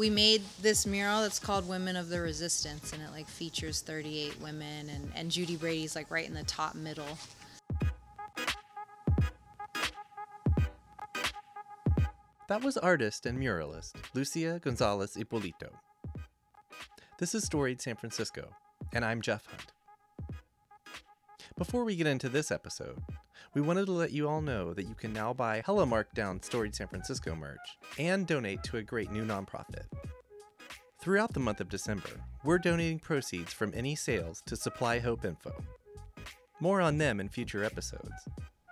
we made this mural that's called Women of the Resistance, and it like features 38 women, and and Judy Brady's like right in the top middle. That was artist and muralist Lucia Gonzalez Ippolito. This is Storied San Francisco, and I'm Jeff Hunt. Before we get into this episode, we wanted to let you all know that you can now buy Hello marked down Storied San Francisco merch and donate to a great new nonprofit. Throughout the month of December, we're donating proceeds from any sales to Supply Hope Info. More on them in future episodes.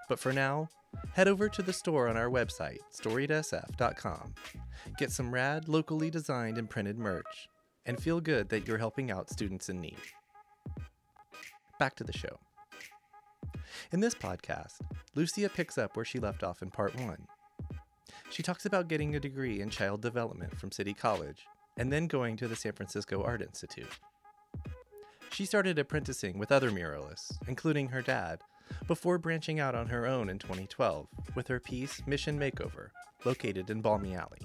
But for now, head over to the store on our website, storiedsf.com. Get some rad, locally designed and printed merch, and feel good that you're helping out students in need. Back to the show. In this podcast, Lucia picks up where she left off in part one. She talks about getting a degree in child development from City College and then going to the San Francisco Art Institute. She started apprenticing with other muralists, including her dad, before branching out on her own in 2012 with her piece Mission Makeover, located in Balmy Alley.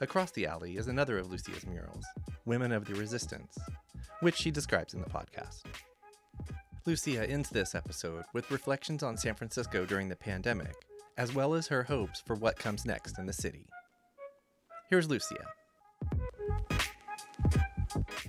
Across the alley is another of Lucia's murals, Women of the Resistance, which she describes in the podcast. Lucia ends this episode with reflections on San Francisco during the pandemic, as well as her hopes for what comes next in the city. Here's Lucia.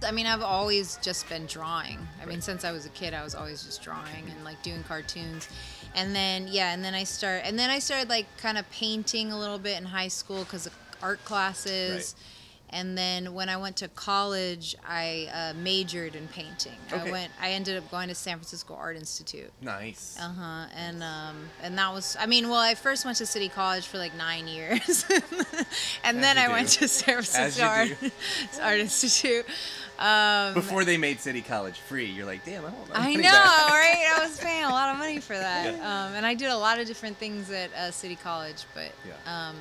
I mean, I've always just been drawing. I mean, since I was a kid, I was always just drawing and like doing cartoons. And then yeah, and then I start and then I started like kind of painting a little bit in high school because of art classes. Right. And then when I went to college, I uh, majored in painting. Okay. I went. I ended up going to San Francisco Art Institute. Nice. Uh huh. And um, and that was. I mean, well, I first went to City College for like nine years, and then I do. went to San Francisco Art. Art Institute. Um, Before they made City College free, you're like, damn, I want my I know, back." right? I was paying a lot of money for that, Yeah. um, and I did a lot of different things at uh, City College. But Yeah. um,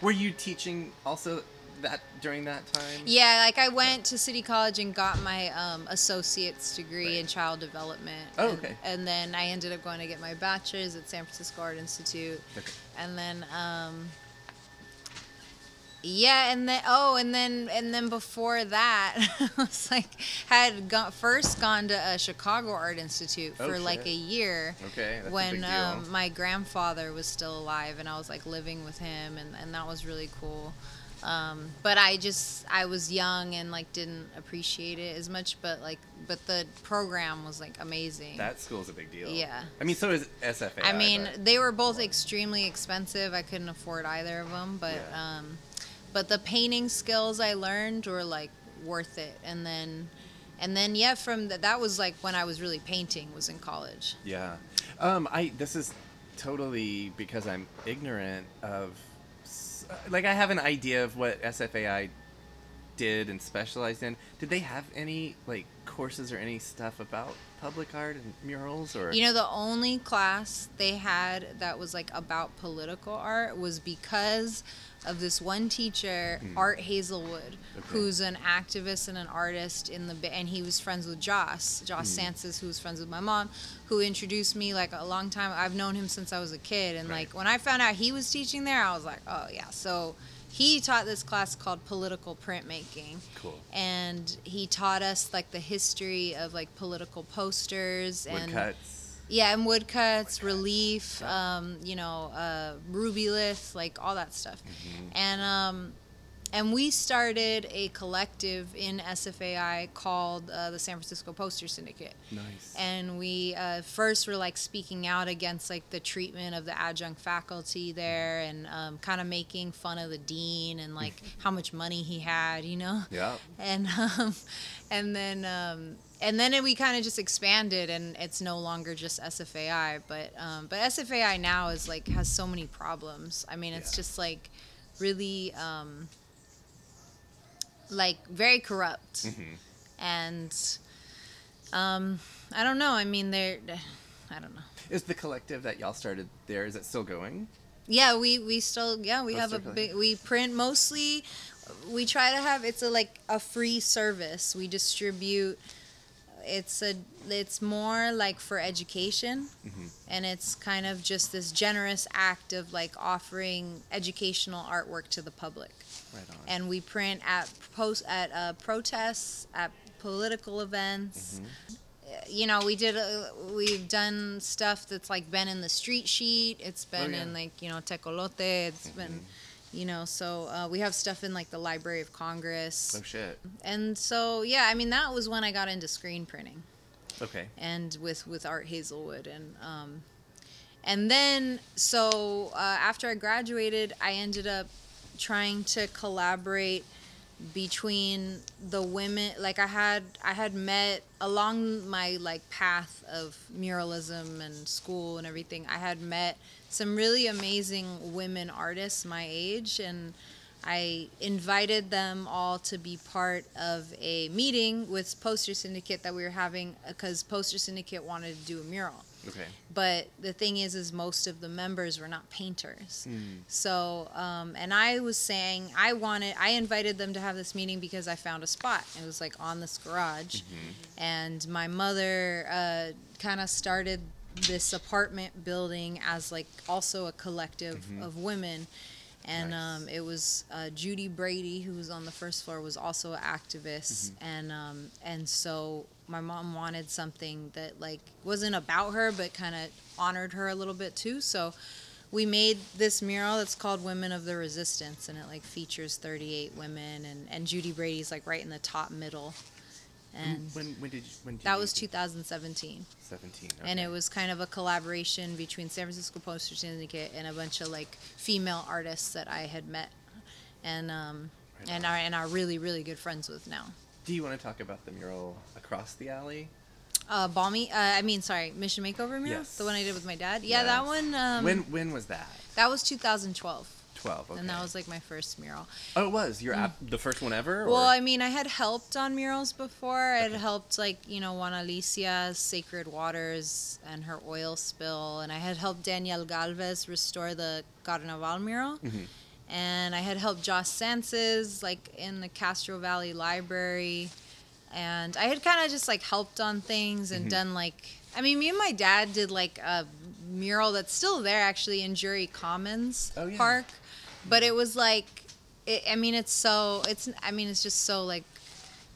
Were you teaching also that during that time? yeah, like I went to City College and got my um, associate's degree in child development. Oh, and, okay. And then I ended up going to get my bachelor's at San Francisco Art Institute, Okay. and then. Um, yeah, and then oh, and then and then before that, I was like had go, first gone to a Chicago Art Institute Oh, for like a year. Okay, when um, my grandfather was still alive, and I was like living with him, and, and that was really cool. Um, but I just I was young and like didn't appreciate it as much, but like but the program was like amazing. That school's a big deal. Yeah. I mean, so is SFA. I mean, they were both extremely expensive. I couldn't afford either of them, but Yeah. um, but the painting skills I learned were like worth it. And then, and then yeah, from that that was like when I was really painting was in college. Yeah. Um, I this is totally because I'm ignorant of like I have an idea of what SFAI did and specialized in. Did they have any like courses or any stuff about public art and murals or You know, the only class they had that was like about political art was because of this one teacher, Art Hazelwood. Okay. who's an activist and an artist in the and he was friends with Jos, Jos Hmm. Sances, who was friends with my mom, who introduced me like a long time. I've known him since I was a kid, and Right. like when I found out he was teaching there, I was like, oh yeah. So he taught this class called political printmaking Cool. and he taught us like the history of like political posters and woodcuts? yeah, and woodcuts, Woodcuts, relief, um, you know, uh, Rubylith, like all that stuff. Mm-hmm. And um, and we started a collective in SFAI called uh, the San Francisco Poster Syndicate. Nice. And we uh, first were like speaking out against like the treatment of the adjunct faculty there, and um, kind of making fun of the dean and like how much money he had, you know yeah. and um, and then um, and then we kind of just expanded, and it's no longer just SFAI, but um, but SFAI now is like has so many problems. I mean, it's Yeah. just like really um, like very corrupt, Mhm. and um, I don't know. I mean, they're I don't know. Is the collective that y'all started there is it still going? Yeah, we we still yeah we Oh, have a big we print mostly. We try to have it's a like a free service. We distribute it's a it's more like for education Mm-hmm. and it's kind of just this generous act of like offering educational artwork to the public Right on. and we print at post at uh, protests at political events Mm-hmm. Uh, you know we did uh, we've done stuff that's like been in the street sheet it's been Oh, yeah. Mm-hmm. in like you know Tecolote It's been you know so uh, we have stuff in like the library of congress oh shit. and so yeah i mean that was when i got into screen printing Okay. and with with art hazelwood and um and then so uh, after i graduated i ended up trying to collaborate between the women like i had i had met along my like path of muralism and school and everything i had met some really amazing women artists my age and i invited them all to be part of a meeting with poster syndicate that we were having because poster syndicate wanted to do a mural Okay. but the thing is is most of the members were not painters. Mm. so um, and i was saying i wanted i invited them to have this meeting because i found a spot. It was like on this garage. And my mother uh, kind of started this apartment building as like also a collective of women and Nice. um, it was uh, Judy Brady, who was on the first floor, was also an activist, and um, and so my mom wanted something that like wasn't about her, but kind of honored her a little bit too. So we made this mural that's called Women of the Resistance, and it like features 38 women, and and Judy Brady's like right in the top middle, and when when did you, when did that you was 2017 17. and it was kind of a collaboration between San Francisco Poster Syndicate and a bunch of like female artists that I had met, and um, Right and on. are and are really really good friends with now. Do you want to talk about the mural across the alley? Uh, Balmy, uh, I mean, sorry, Mission Makeover mural, Yes. the one I did with my dad. Yeah, that one. Um, when when was that? that was 2012, 12. Okay. and that was like my first mural. Oh, it was. Your app, the first one ever? Well, or- I mean, I had helped on murals before. I had helped, like, you know, Juana Alicia's Sacred Waters and her oil spill. And I had helped Daniel Galvez restore the Carnaval mural. Mhm. And I had helped Jos Sances, like, in the Castro Valley Library. And I had kind of just, like, helped on things and Mhm. done, like, I mean, me and my dad did, like, a mural that's still there, actually, in Juri Commons Oh, yeah. Park. But it was, like, it, I mean, it's so, it's, I mean, it's just so, like,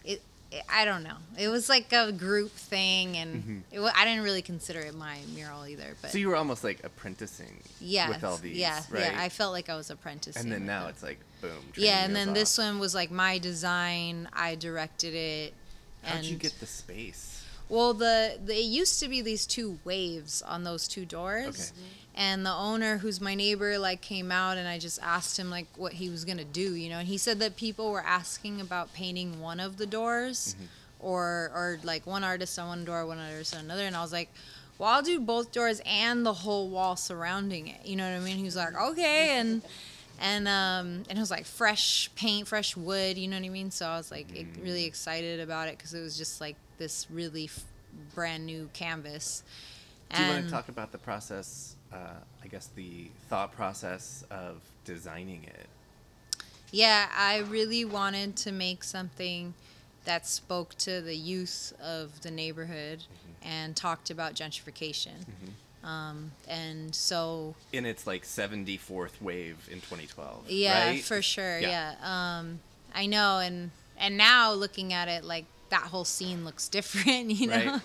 it, it I don't know. It was like a group thing, and Mhm. it, I didn't really consider it my mural either. But so you were almost like apprenticing yeah, with all these, yeah, right? yeah. I felt like I was apprenticing. and then now them. it's like boom. yeah, and then wheels this one was like my design. I directed it. How'd and you get the space? Well, the, the it used to be these two waves on those two doors. Okay. And the owner, who's my neighbor, like came out, and I just asked him like what he was gonna do, you know. And he said that people were asking about painting one of the doors, Mm-hmm. or or like one artist on one door, one artist on another. And I was like, well, I'll do both doors and the whole wall surrounding it. You know what I mean? He was like, okay, and and um and it was like fresh paint, fresh wood. You know what I mean? So I was like e- really Mm. excited about it because it was just like this really f- brand new canvas. Do you want to talk about the process? Uh, I guess the thought process of designing it. Yeah, I really wanted to make something that spoke to the youth of the neighborhood Mm-hmm. and talked about gentrification. Um, and so, in its like 74th wave in 2012. yeah, right? for sure. Yeah. Yeah. Um, I know. And, and now looking at it, like that whole scene looks different, you know? Right. Right.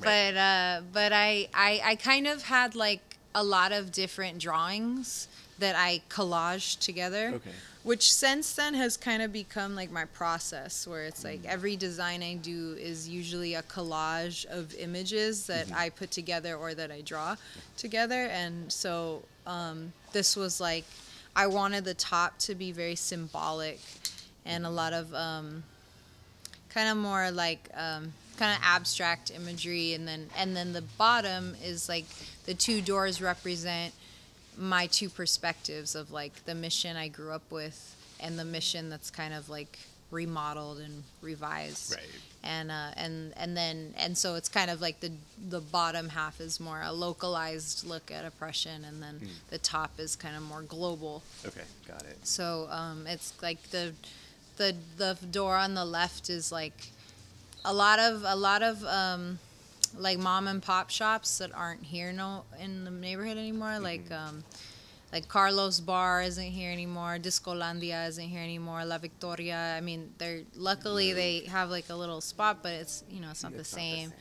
But, uh, but I, I, I kind of had like a lot of different drawings that I collaged together. Okay. which since then has kind of become like my process where it's Mm. like every design i do is usually a collage of images that Mm-hmm. i put together or that i draw together and so um, this was like i wanted the top to be very symbolic and a lot of um, kind of more like um, kind of abstract imagery and then and then the bottom is like the two doors represent my two perspectives of like the mission I grew up with and the mission that's kind of like remodeled and revised. Right. And uh, and and then and so it's kind of like the the bottom half is more a localized look at oppression, and then the top is kind of more global. Okay, got it. So um, it's like the the the door on the left is like a lot of a lot of um, like mom and pop shops that aren't here no in the neighborhood anymore. Like um, like Carlos Bar isn't here anymore. Discolandia isn't here anymore. La Victoria. I mean, they're luckily they have like a little spot, but it's you know it's not, the, It's not same.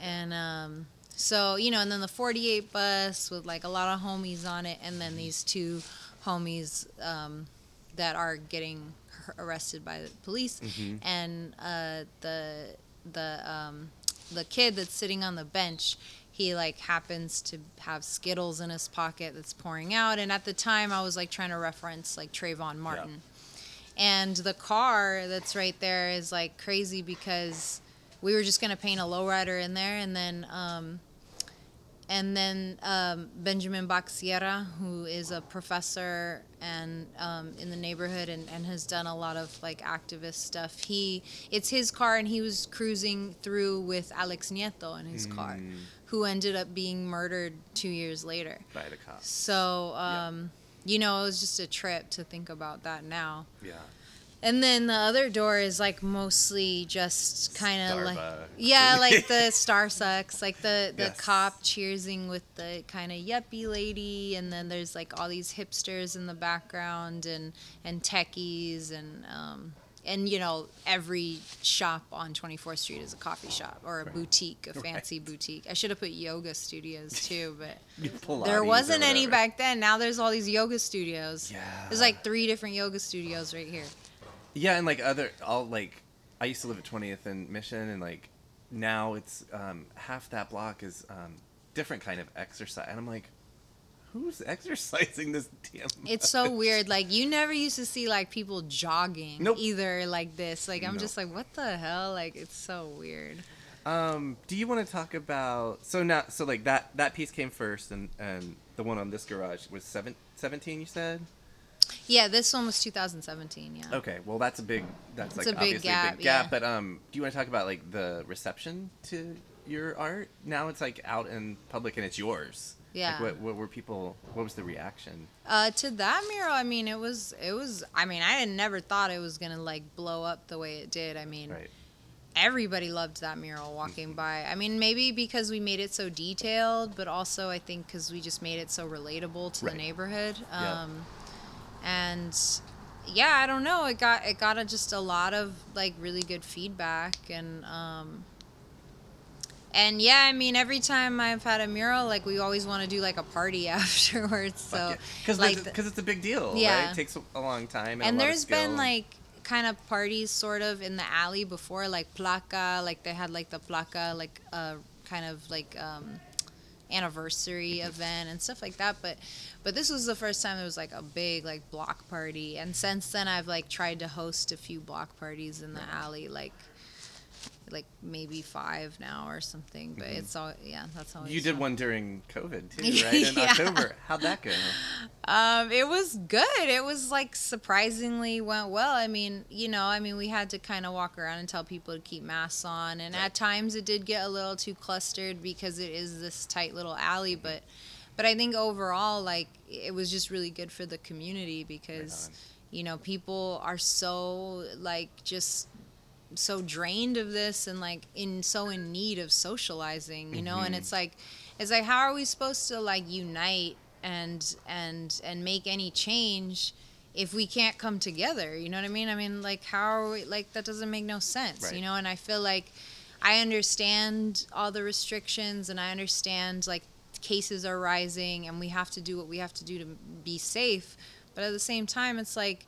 And um, so you know, and then the 48 bus with like a lot of homies on it, and then these two homies um, that are getting arrested by the police, Mhm. and uh, the the um, the kid that's sitting on the bench. He like happens to have Skittles in his pocket that's pouring out, and at the time I was like trying to reference like Trayvon Martin, and the car that's right there is like crazy because we were just gonna paint a lowrider in there, and then um, and then um, Benjamin Bac Sierra, who is a professor and um, in the neighborhood and, and has done a lot of like activist stuff. He it's his car, and he was cruising through with Alex Nieto in his car, Mm. who ended up being murdered two years later. By the cops. So. Yeah. Um, You know, it was just a trip to think about that now. Yeah. And then the other door is like mostly just kind of like yeah, like the star sucks, like the the Yes. cop cheersing with the kind of yuppie lady, and then there's like all these hipsters in the background and and techies and um and you know every shop on 24th Street is a coffee shop or a Right. boutique, a fancy boutique. I should have put yoga studios too, but there wasn't any back then. Now there's all these yoga studios. Yeah. There's like three different yoga studios right here. Yeah, and like other, all like, I used to live at 20th and Mission, and like, now it's um, half that block is um, different kind of exercise, and I'm like, who's exercising this damn? It's so weird. Like you never used to see like people jogging Nope. either like this. Like I'm Nope. just like, what the hell? Like it's so weird. Um, do you want to talk about so now so like that that piece came first, and and the one on this garage was seven, 17 You said. Yeah, this one was 2017. Yeah. Okay, well that's a big that's It's like a big obviously a gap, big gap. yeah. But um, do you want to talk about like the reception to your art? Now it's like out in public and it's yours. Yeah. Like what what were people? What was the reaction? Uh, to that mural, I mean, it was it was. I mean, I had never thought it was gonna like blow up the way it did. I mean, Right. everybody loved that mural walking by. I mean, maybe because we made it so detailed, but also I think because we just made it so relatable to Right. the neighborhood. Yeah. And yeah, I don't know. It got it got a, just a lot of like really good feedback and um, and yeah, I mean, every time I've had a mural, like we always want to do like a party afterwards. So because like because it's a big deal. Yeah. Right? It takes a long time. And, and there's been like kind of parties sort of in the alley before like placa like they had like the placa like uh kind of like um anniversary event and stuff like that but but this was the first time it was like a big like block party. And since then i've like tried to host a few block parties in the alley like like maybe five now or something but Mhm. it's all yeah that's always you did fun. one during COVID too, right? In Yeah. October. How'd that go? Um, it was good. It was like surprisingly went well. I mean, you know, I mean, we had to kind of walk around and tell people to keep masks on, and at times it did get a little too clustered because it is this tight little alley. But, but I think overall, like, it was just really good for the community because, on. you know, people are so like just so drained of this and like in so in need of socializing you know? And Mhm. it's like it's like how are we supposed to like unite and and and make any change if we can't come together? You know what i mean? I mean like how are we like that doesn't make no sense Right. you know? And i feel like i understand all the restrictions and i understand like cases are rising and we have to do what we have to do to be safe. But at the same time it's like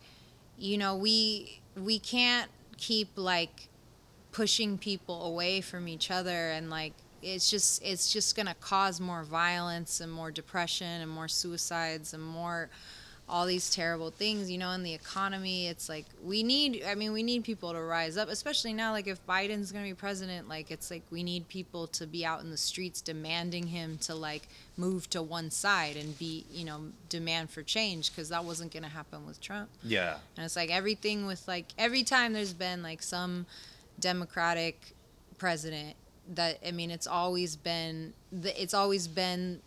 you know we we can't keep like pushing people away from each other and like it's just it's just going to cause more violence and more depression and more suicides and more all these terrible things you know in the economy it's like we need i mean we need people to rise up especially now like if biden's going to be president like it's like we need people to be out in the streets demanding him to like move to one side and be you know demand for change because that wasn't going to happen with trump Yeah. and it's like everything with like every time there's been like some democratic president that I mean it's always been the, it's always been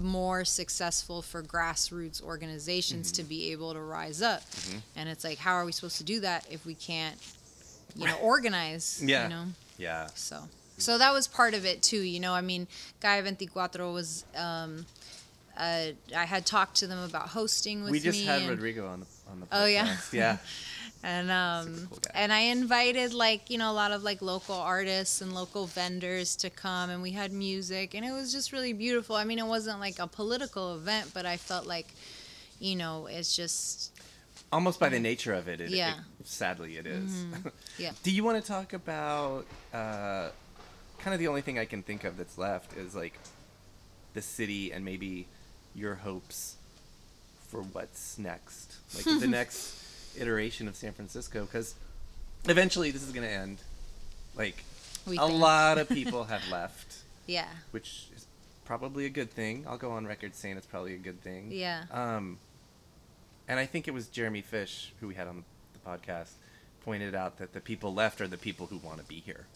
more successful for grassroots organizations to be able to rise up. And it's like how are we supposed to do that if we can't you know organize. Yeah. You know. Yeah. So, so that was part of it too. You know, I mean, Calle Veinticuatro was. Um, uh, I had talked to them about hosting with me. we just me. had and, Rodrigo on the on the podcast. Oh, yeah? yeah. and um, cool and I invited like you know a lot of like local artists and local vendors to come, and we had music, and it was just really beautiful. I mean, it wasn't like a political event, but I felt like, you know, it's just Almost by the nature of it, it, Yeah. it- sadly, it is. Yeah. Do you want to talk about uh, kind of the only thing I can think of that's left is like the city and maybe your hopes for what's next, like the next iteration of San Francisco, because eventually this is going to end. Like we a think. lot of people have left, Yeah, which is probably a good thing. I'll go on record saying it's probably a good thing. yeah, Um, and I think it was Jeremy Fish who we had on the podcast pointed out that the people left are the people who want to be here.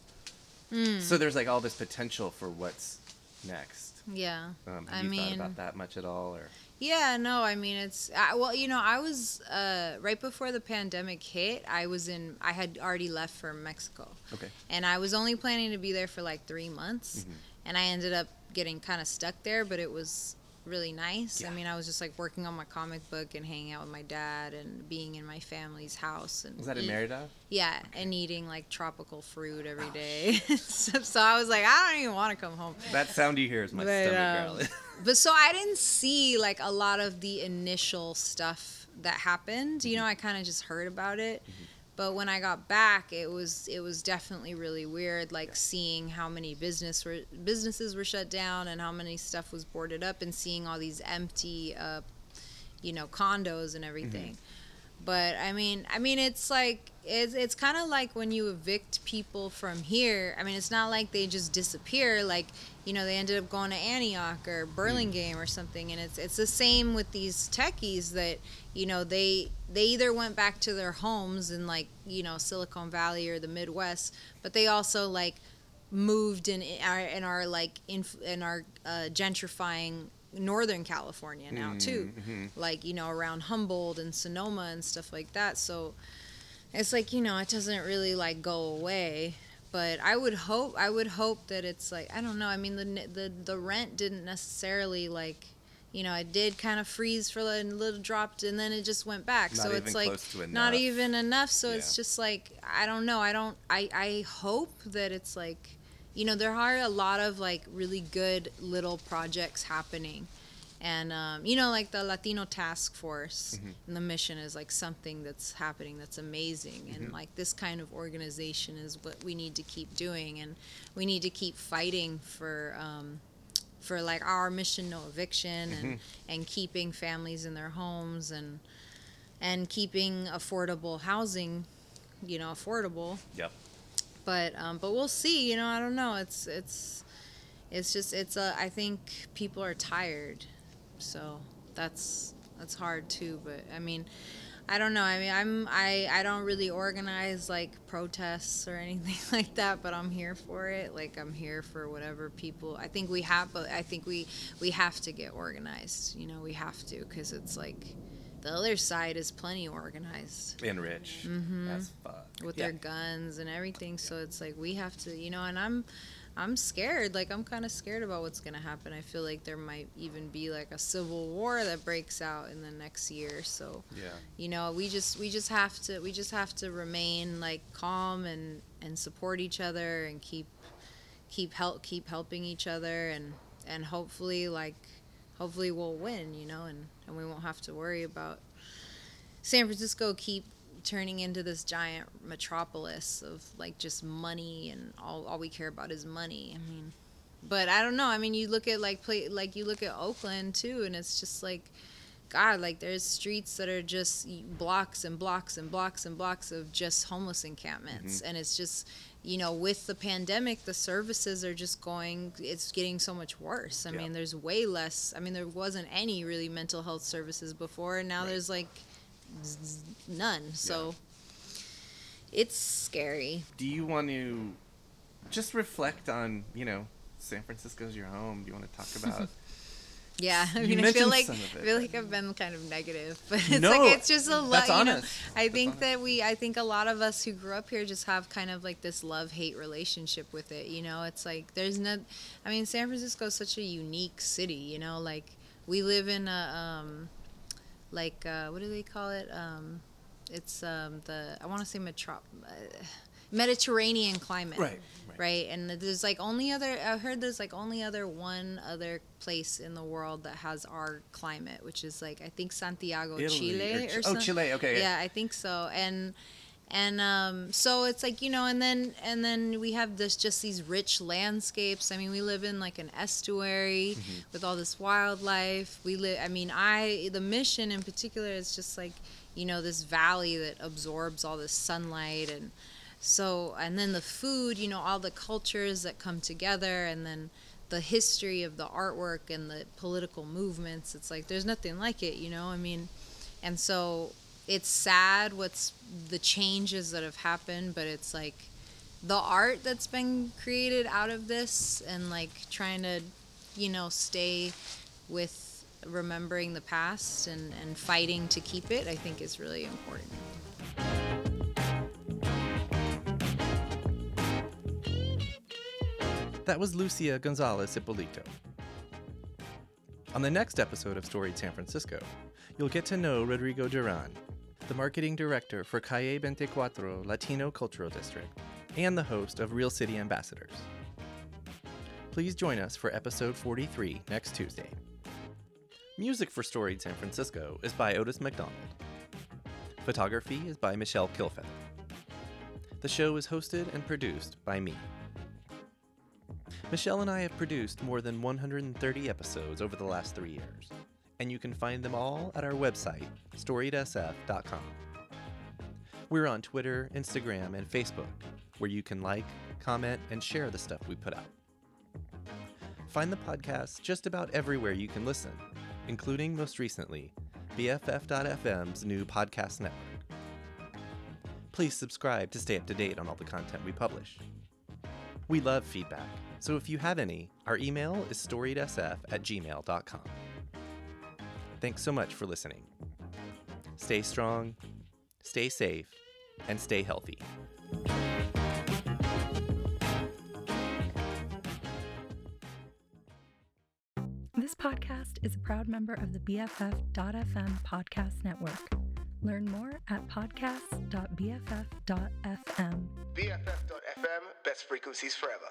Mm. So there's like all this potential for what's next. yeah. Um, I have you mean, thought about that much at all, or Yeah, no, I mean it's I, well, you know, I was uh, right before the pandemic hit. I was in. I had already left for Mexico, okay? and I was only planning to be there for like three months, Mhm. and I ended up getting kind of stuck there. But it was really nice. Yeah. I mean, I was just like working on my comic book and hanging out with my dad and being in my family's house and Was that in Merida? Yeah, and eating like tropical fruit every day. so, so I was like, I don't even want to come home. That sound you hear is my But, stomach um, growling. But so I didn't see like a lot of the initial stuff that happened. You know, mm-hmm. I kind of just heard about it. Mm-hmm. But when I got back, it was it was definitely really weird, like seeing how many business were businesses were shut down and how many stuff was boarded up, and seeing all these empty, uh, you know, condos and everything. Mm-hmm. But I mean, I mean, it's like it's it's kind of like when you evict people from here. I mean, it's not like they just disappear. Like you know, they ended up going to Antioch or Burlingame or something, and it's it's the same with these techies that you know they they either went back to their homes in like you know Silicon Valley or the Midwest, but they also like moved in our in our like in in our uh, gentrifying Northern California now too Mhm. like you know around Humboldt and Sonoma and stuff like that. So it's like you know it doesn't really like go away. But I would hope I would hope that it's like I don't know. I mean the the the rent didn't necessarily like you know it did kind of freeze for a little dropped and then it just went back. Not so it's like not even enough. So it's just like I don't know. I don't. I I hope that it's like you know there are a lot of like really good little projects happening and um, you know like the latino task force Mm-hmm. and the mission is like something that's happening that's amazing and Mm-hmm. like this kind of organization is what we need to keep doing and we need to keep fighting for um, for like our mission no eviction and Mm-hmm. and keeping families in their homes and and keeping affordable housing you know affordable Yep. But um, but we'll see. You know, I don't know. It's it's it's just it's a. I think people are tired, so that's that's hard too. But I mean, I don't know. I mean, I'm I I don't really organize like protests or anything like that, but I'm here for it. Like I'm here for whatever people. I think we have, but I think we we have to get organized. You know, we have to because it's like. The other side is plenty organized And rich Mhm. as fuck. with Yeah. their guns and everything. So it's like we have to, you know, and I'm I'm scared. Like I'm kind of scared about what's going to happen. I feel like there might even be like a civil war that breaks out in the next year. So, Yeah. you know, we just we just have to we just have to remain like calm and and support each other and keep keep help keep helping each other and and hopefully like hopefully we'll win, you know, and and we won't have to worry about San Francisco keep turning into this giant metropolis of like just money and all all we care about is money. I mean, but I don't know. I mean, you look at like play like you look at Oakland too, and it's just like, God, like there's streets that are just blocks and blocks and blocks and blocks of just homeless encampments, mm-hmm. and it's just you know with the pandemic the services are just going it's getting so much worse i Yeah. mean there's way less i mean there wasn't any really mental health services before and now Right. there's like none so it's scary Do you want to just reflect on, you know, San Francisco's your home? Do you want to talk about Yeah, I mean, I feel like I feel like I've been kind of negative, but it's No, like it's just a lot. You know. I That's think honest. that we, I think a lot of us who grew up here just have kind of like this love hate relationship with it. You know, it's like there's no, I mean, San Francisco is such a unique city. You know, like we live in a, um, like uh, what do they call it? Um, it's um, the I want to say metro, uh, Mediterranean climate Right, right. right and there's like only other i heard there's like only other one other place in the world that has our climate which is like i think santiago Italy chile or or, oh, Chile, okay. yeah i think so and and um, so it's like you know and then and then we have this just these rich landscapes i mean we live in like an estuary Mm-hmm. with all this wildlife we live i mean i the mission in particular is just like you know this valley that absorbs all this sunlight and so and then the food you know all the cultures that come together and then the history of the artwork and the political movements it's like there's nothing like it you know i mean and so it's sad what's the changes that have happened but it's like the art that's been created out of this and like trying to you know stay with remembering the past and, and fighting to keep it i think is really important That was Lucia Gonzalez Ippolito. On the next episode of Storied San Francisco, you'll get to know Rodrigo Duran, the marketing director for Calle 24 Latino Cultural District and the host of Real City Ambassadors. Please join us for episode 43 next Tuesday. Music for Storied San Francisco is by Otis McDonald. Photography is by Michelle Kilfeather. The show is hosted and produced by me. Michelle and I have produced more than 130 episodes over the last three years, and you can find them all at our website, storiedsf.com. We're on Twitter, Instagram, and Facebook, where you can like, comment, and share the stuff we put out. Find the podcast just about everywhere you can listen, including most recently, BFF.FM's new podcast network. Please subscribe to stay up to date on all the content we publish. We love feedback, so if you have any, our email is storiedsf at gmail.com. Thanks so much for listening. Stay strong, stay safe, and stay healthy. This podcast is a proud member of the BFF.FM podcast network. Learn more at podcast.bff.fm. BFF.FM, best frequencies forever.